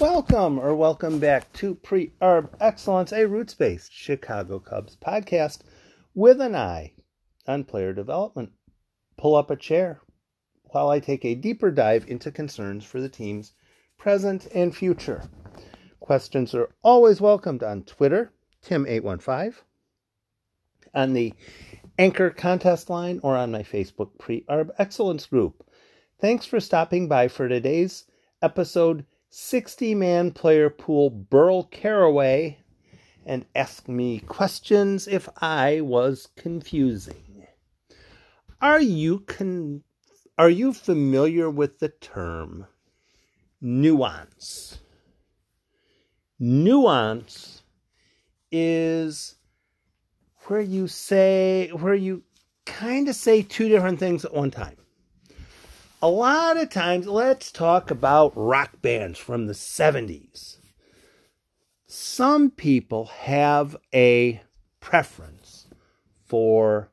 Welcome or welcome back to Pre Arb Excellence, a roots based Chicago Cubs podcast with an eye on player development. Pull up a chair while I take a deeper dive into concerns for the team's present and future. Questions are always welcomed on Twitter, Tim815, on the Anchor contest line, or on my Facebook Pre Arb Excellence group. Thanks for stopping by for today's episode 60 man player pool Burl Carraway and ask me questions if I was confusing. Are you con- are you familiar with the term nuance? Nuance is where you say where you kind of say two different things at one time a lot of times, let's talk about rock bands from the 70s. Some people have a preference for,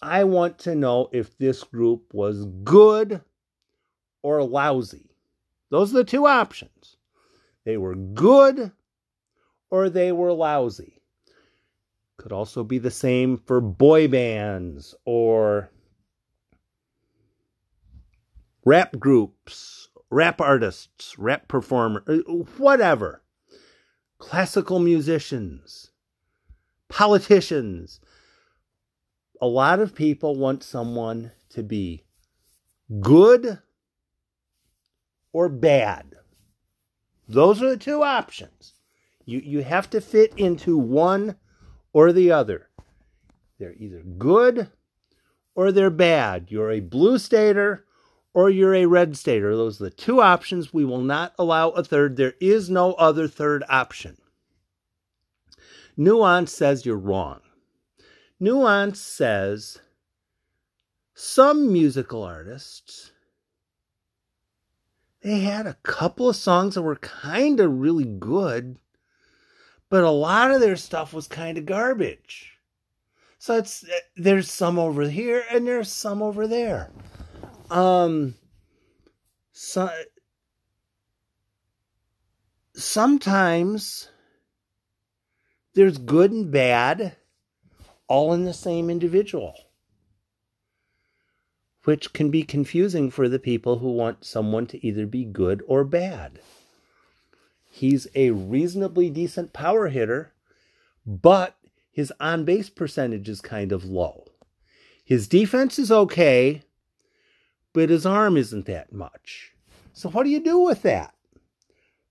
I want to know if this group was good or lousy. Those are the two options. They were good or they were lousy. Could also be the same for boy bands or rap groups, rap artists, rap performers, uh, whatever, classical musicians, politicians. A lot of people want someone to be good or bad. Those are the two options. You, you have to fit into one or the other. They're either good or they're bad. You're a blue stater or you're a red stater. Those are the two options. We will not allow a third. There is no other third option. Nuance says you're wrong. Nuance says some musical artists they had a couple of songs that were kind of really good, but a lot of their stuff was kind of garbage. So it's eh, there's some over here and there's some over there. Um, so, sometimes there's good and bad all in the same individual, which can be confusing for the people who want someone to either be good or bad. He's a reasonably decent power hitter, but his on base percentage is kind of low. His defense is okay, but his arm isn't that much. So, what do you do with that?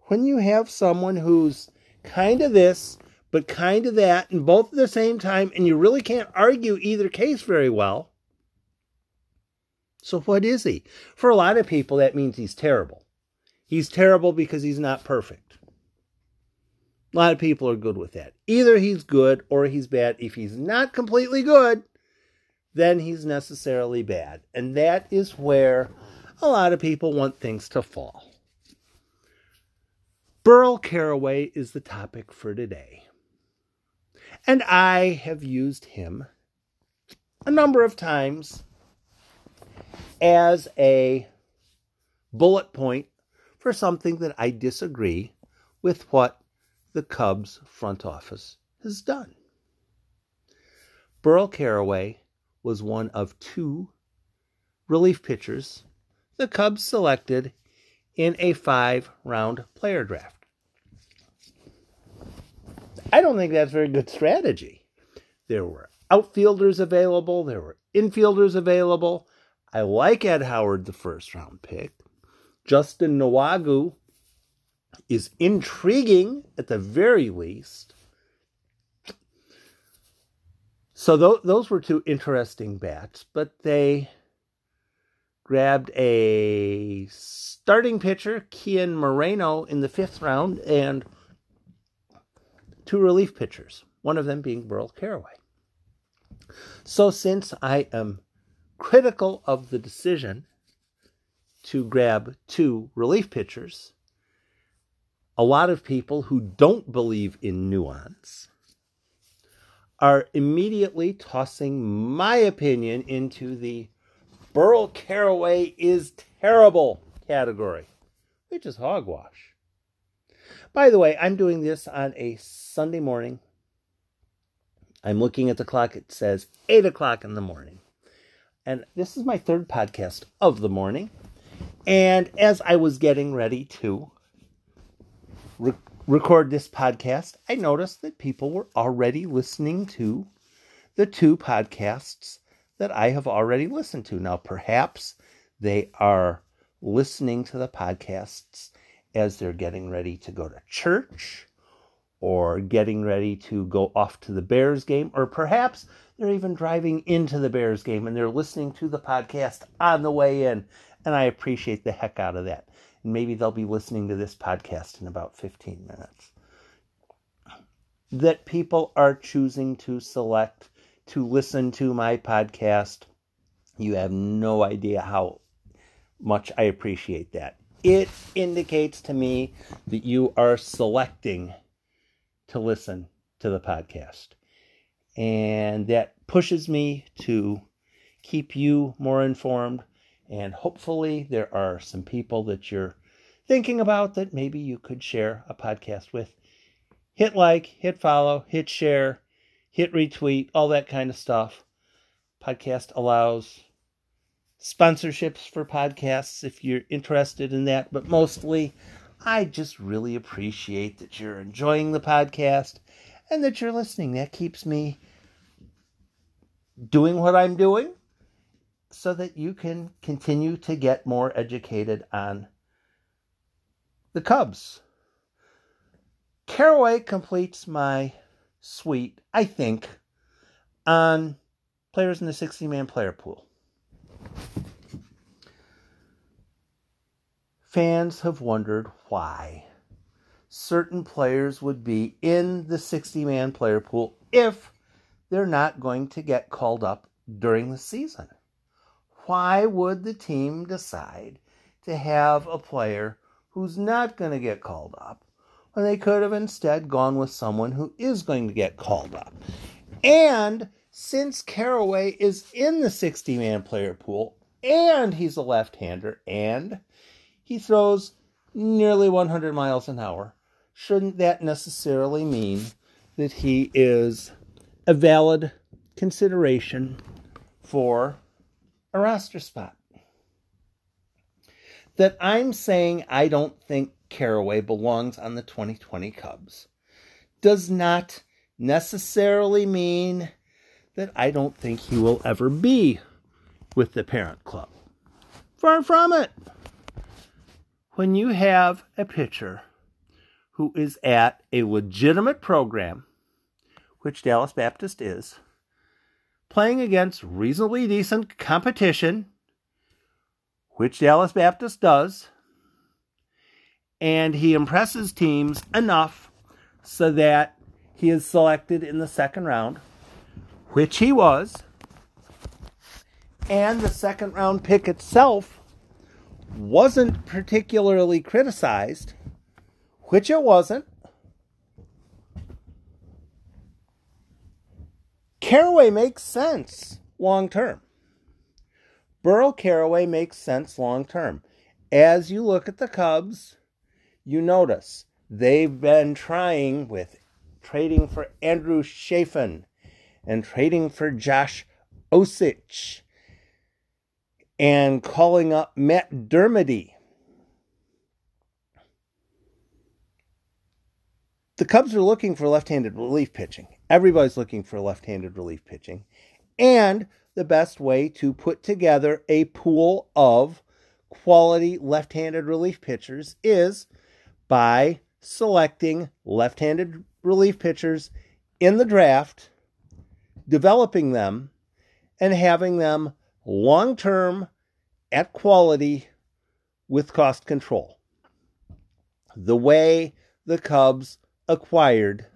When you have someone who's kind of this, but kind of that, and both at the same time, and you really can't argue either case very well. So, what is he? For a lot of people, that means he's terrible. He's terrible because he's not perfect. A lot of people are good with that. Either he's good or he's bad. If he's not completely good, then he's necessarily bad. And that is where a lot of people want things to fall. Burl Carraway is the topic for today. And I have used him a number of times as a bullet point for something that I disagree with what the Cubs front office has done. Burl Carraway was one of two relief pitchers the Cubs selected in a five round player draft. I don't think that's very good strategy. There were outfielders available, there were infielders available. I like Ed Howard, the first round pick. Justin Nwogu is intriguing at the very least. So th- those were two interesting bats, but they grabbed a starting pitcher, Kian Moreno, in the fifth round, and two relief pitchers, one of them being Burl Carraway. So since I am critical of the decision to grab two relief pitchers, a lot of people who don't believe in nuance are immediately tossing my opinion into the Burl Carraway is terrible category, which is hogwash. By the way, I'm doing this on a Sunday morning. I'm looking at the clock. It says 8 o'clock in the morning. And this is my third podcast of the morning. And as I was getting ready to re- record this podcast, I noticed that people were already listening to the two podcasts that I have already listened to. Now, perhaps they are listening to the podcasts as they're getting ready to go to church or getting ready to go off to the Bears game, or perhaps they're even driving into the Bears game and they're listening to the podcast on the way in. And I appreciate the heck out of that. And maybe they'll be listening to this podcast in about 15 minutes. That people are choosing to select to listen to my podcast. You have no idea how much I appreciate that. It indicates to me that you are selecting to listen to the podcast. And that pushes me to keep you more informed. And hopefully, there are some people that you're thinking about that maybe you could share a podcast with. Hit like, hit follow, hit share, hit retweet, all that kind of stuff. Podcast allows sponsorships for podcasts if you're interested in that, but mostly I just really appreciate that you're enjoying the podcast and that you're listening. That keeps me doing what I'm doing so that you can continue to get more educated on the Cubs. Carraway completes my suite, I think, on players in the 60 man player pool. Fans have wondered why certain players would be in the 60 man player pool if they're not going to get called up during the season. Why would the team decide to have a player who's not going to get called up when they could have instead gone with someone who is going to get called up? And since Carraway is in the 60 man player pool and he's a left hander and he throws nearly 100 miles an hour. Shouldn't that necessarily mean that he is a valid consideration for a roster spot? That I'm saying I don't think Carraway belongs on the 2020 Cubs does not necessarily mean that I don't think he will ever be with the parent club. Far from it when you have a pitcher who is at a legitimate program, which Dallas Baptist is, playing against reasonably decent competition, which Dallas Baptist does, and he impresses teams enough so that he is selected in the second round, which he was, and the second round pick itself wasn't particularly criticized, which it wasn't. Carraway makes sense long term. Burl Carraway makes sense long term. As you look at the Cubs, you notice they've been trying with trading for Andrew Chafin and trading for Josh Osich and calling up Matt Dermody. The Cubs are looking for left handed relief pitching. Everybody's looking for left handed relief pitching. And the best way to put together a pool of quality left handed relief pitchers is by selecting left handed relief pitchers in the draft, developing them, and having them long term at quality with cost control. The way the Cubs acquired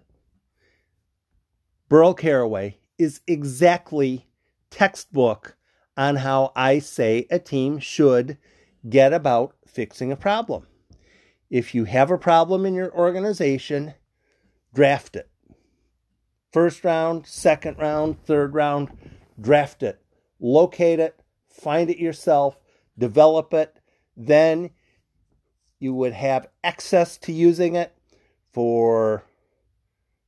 Burl Carraway is exactly textbook on how I say a team should get about fixing a problem. If you have a problem in your organization, draft it. First round, second round, third round, draft it locate it, find it yourself, develop it, then you would have access to using it. for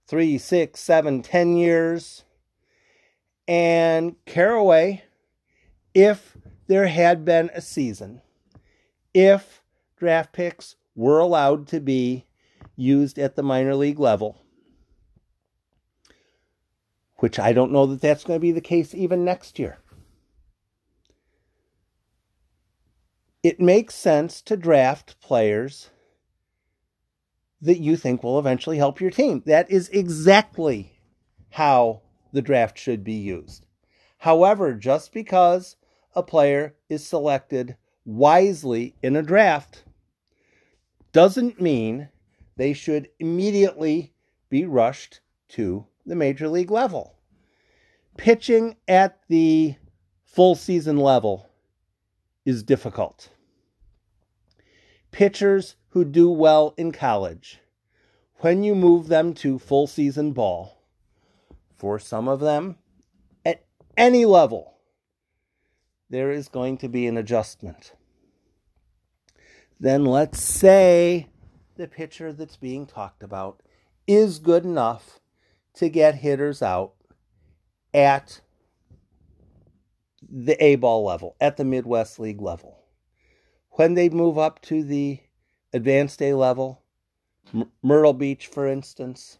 three, six, seven, ten years. And Carraway, if there had been a season, if draft picks were allowed to be used at the minor league level, which I don't know that that's going to be the case even next year. It makes sense to draft players that you think will eventually help your team. That is exactly how the draft should be used. However, just because a player is selected wisely in a draft doesn't mean they should immediately be rushed to the major league level. Pitching at the full season level is difficult. Pitchers who do well in college, when you move them to full season ball, for some of them at any level, there is going to be an adjustment. Then let's say the pitcher that's being talked about is good enough to get hitters out at the A ball level, at the Midwest League level. When they move up to the advanced A level, M- Myrtle Beach, for instance,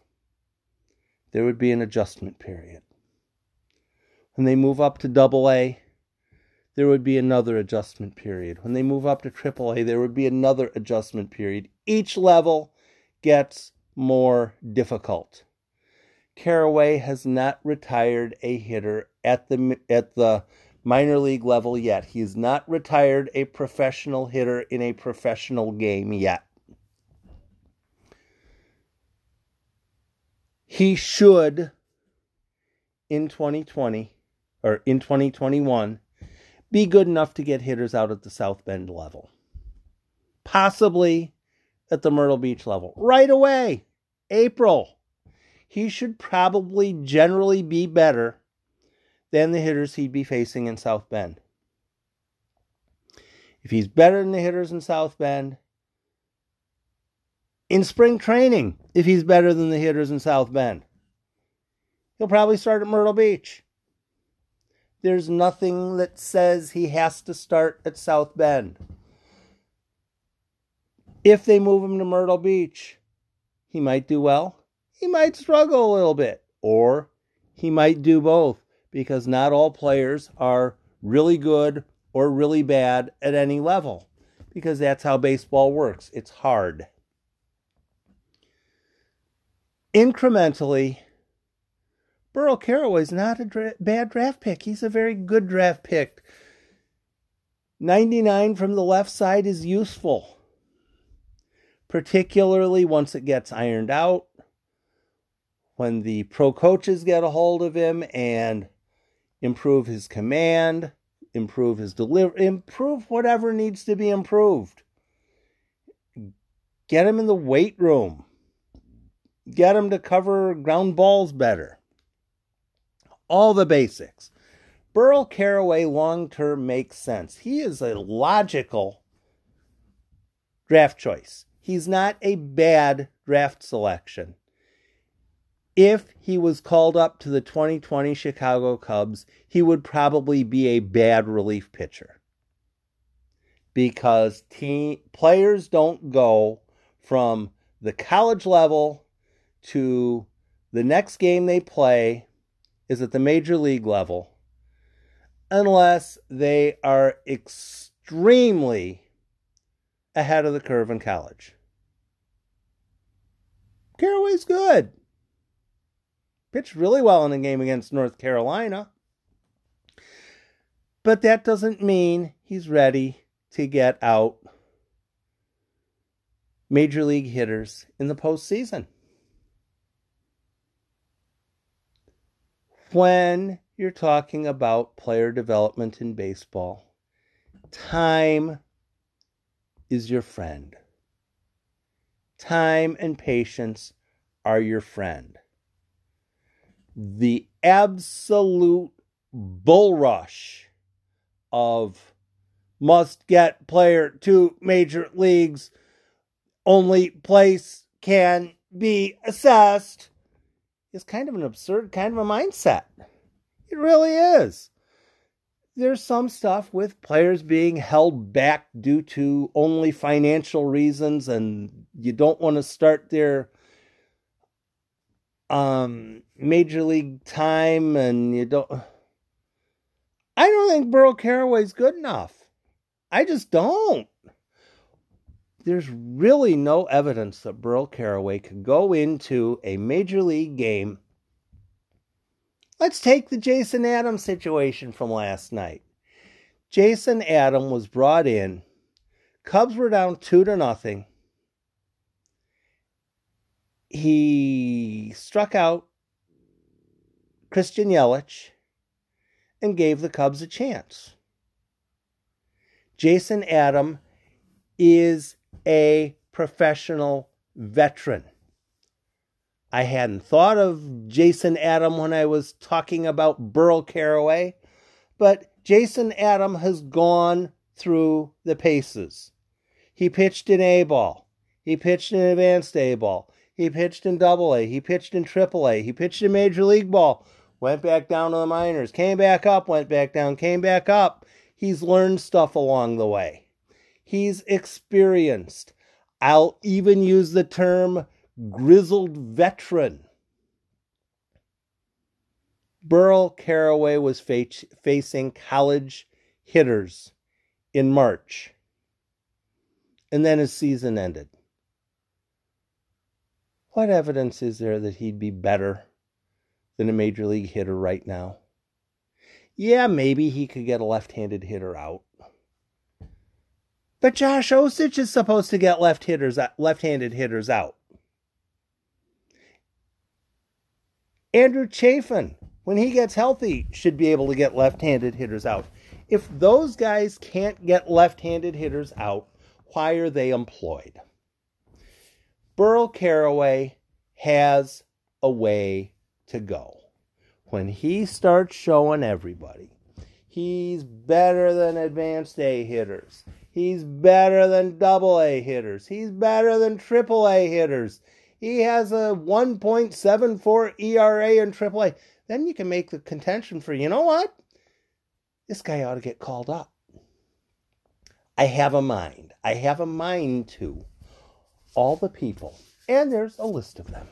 there would be an adjustment period. When they move up to double A, there would be another adjustment period. When they move up to triple A, there would be another adjustment period. Each level gets more difficult. Carraway has not retired a hitter at the at the minor league level yet. He has not retired a professional hitter in a professional game yet. He should in 2020 or in 2021 be good enough to get hitters out at the South Bend level. Possibly at the Myrtle Beach level. Right away. April. He should probably generally be better than the hitters he'd be facing in South Bend. If he's better than the hitters in South Bend, in spring training, if he's better than the hitters in South Bend, he'll probably start at Myrtle Beach. There's nothing that says he has to start at South Bend. If they move him to Myrtle Beach, he might do well. He might struggle a little bit, or he might do both because not all players are really good or really bad at any level because that's how baseball works. It's hard. Incrementally, Burl Carraway is not a dra- bad draft pick. He's a very good draft pick. 99 from the left side is useful, particularly once it gets ironed out. When the pro coaches get a hold of him and improve his command, improve his delivery, improve whatever needs to be improved. Get him in the weight room. Get him to cover ground balls better. All the basics. Burl Carraway long term makes sense. He is a logical draft choice. He's not a bad draft selection if he was called up to the 2020 Chicago Cubs, he would probably be a bad relief pitcher. Because team, players don't go from the college level to the next game they play is at the major league level unless they are extremely ahead of the curve in college. Carraway's good pitched really well in the game against North Carolina. But that doesn't mean he's ready to get out major league hitters in the postseason. When you're talking about player development in baseball, time is your friend. Time and patience are your friend the absolute bull rush of must get player to major leagues. Only place can be assessed is kind of an absurd kind of a mindset. It really is. There's some stuff with players being held back due to only financial reasons, and you don't want to start their um, major league time, and you don't. I don't think Burl Carraway's good enough. I just don't. There's really no evidence that Burl Caraway could go into a major league game Let's take the Jason Adams situation from last night. Jason Adam was brought in. Cubs were down two to nothing. He struck out Christian Yelich and gave the Cubs a chance. Jason Adam is a professional veteran. I hadn't thought of Jason Adam when I was talking about Burl Carraway, but Jason Adam has gone through the paces. He pitched in A ball. He pitched in advanced A ball. He pitched in double A. He pitched in triple A. He pitched in major league ball. Went back down to the minors. Came back up. Went back down. Came back up. He's learned stuff along the way. He's experienced. I'll even use the term grizzled veteran. Burl Carraway was facing college hitters in March. And then his season ended. What evidence is there that he'd be better than a major league hitter right now? Yeah, maybe he could get a left handed hitter out. But Josh Osich is supposed to get left hitters left handed hitters out. Andrew Chafin, when he gets healthy, should be able to get left handed hitters out. If those guys can't get left handed hitters out, why are they employed? Burl Carraway has a way to go. When he starts showing everybody he's better than advanced A hitters, he's better than double A hitters, he's better than triple A hitters, he has a 1.74 ERA in AAA. Then you can make the contention for, you know what? This guy ought to get called up. I have a mind. I have a mind to all the people, and there's a list of them,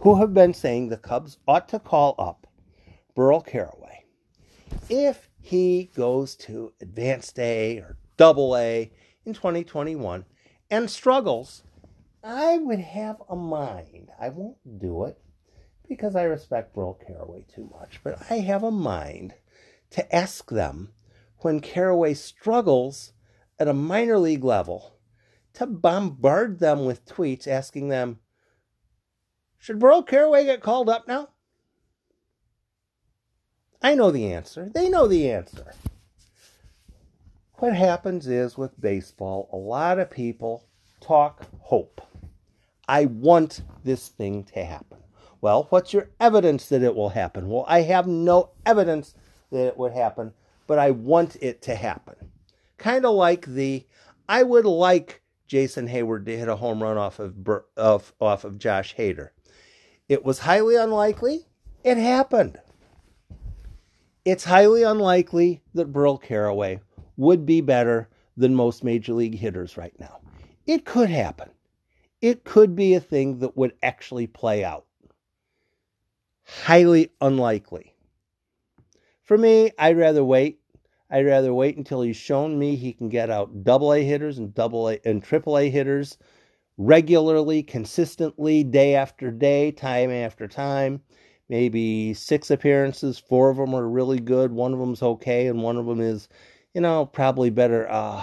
who have been saying the Cubs ought to call up Burl Carraway if he goes to advanced A or double A in 2021 and struggles I would have a mind. I won't do it because I respect Burl Carraway too much, but I have a mind to ask them when Carraway struggles at a minor league level to bombard them with tweets asking them, Should Burl Carraway get called up now? I know the answer. They know the answer. What happens is with baseball, a lot of people talk hope. I want this thing to happen. Well, what's your evidence that it will happen? Well, I have no evidence that it would happen, but I want it to happen. Kind of like the I would like Jason Heyward to hit a home run off of off, off of Josh Hader. It was highly unlikely. It happened. It's highly unlikely that Burl Carraway would be better than most major league hitters right now. It could happen it could be a thing that would actually play out. Highly unlikely. For me, I'd rather wait. I'd rather wait until he's shown me he can get out double A hitters and double A and triple A hitters regularly, consistently, day after day, time after time. Maybe six appearances, four of them are really good, one of them's okay, and one of them is, you know, probably better. Uh,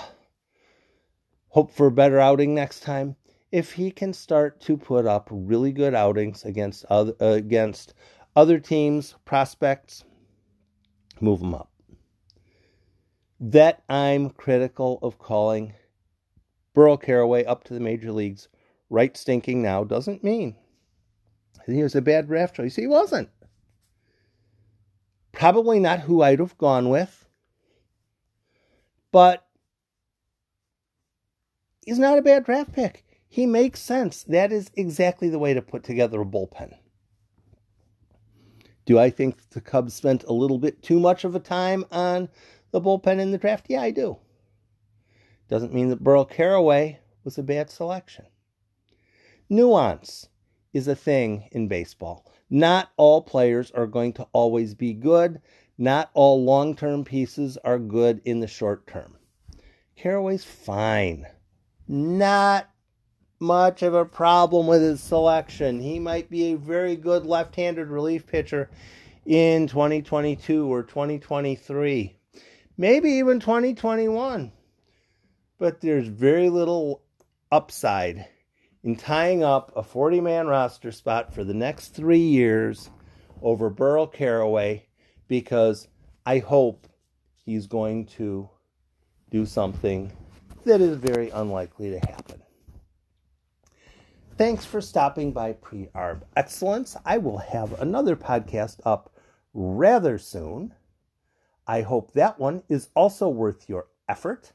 hope for a better outing next time if he can start to put up really good outings against other uh, against other teams, prospects, move him up. That I'm critical of calling Burl Carraway up to the major leagues right stinking now doesn't mean he was a bad draft choice. He wasn't. Probably not who I'd have gone with, but he's not a bad draft pick he makes sense. That is exactly the way to put together a bullpen. Do I think the Cubs spent a little bit too much of a time on the bullpen in the draft? Yeah, I do. Doesn't mean that Burl Carraway was a bad selection. Nuance is a thing in baseball. Not all players are going to always be good. Not all long term pieces are good in the short term. Carraway's fine. Not much of a problem with his selection. He might be a very good left handed relief pitcher in 2022 or 2023, maybe even 2021. But there's very little upside in tying up a 40 man roster spot for the next three years over Burl Carraway because I hope he's going to do something that is very unlikely to happen. Thanks for stopping by Pre Arb Excellence. I will have another podcast up rather soon. I hope that one is also worth your effort.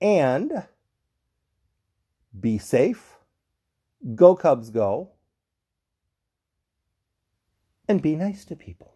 And be safe, go Cubs go, and be nice to people.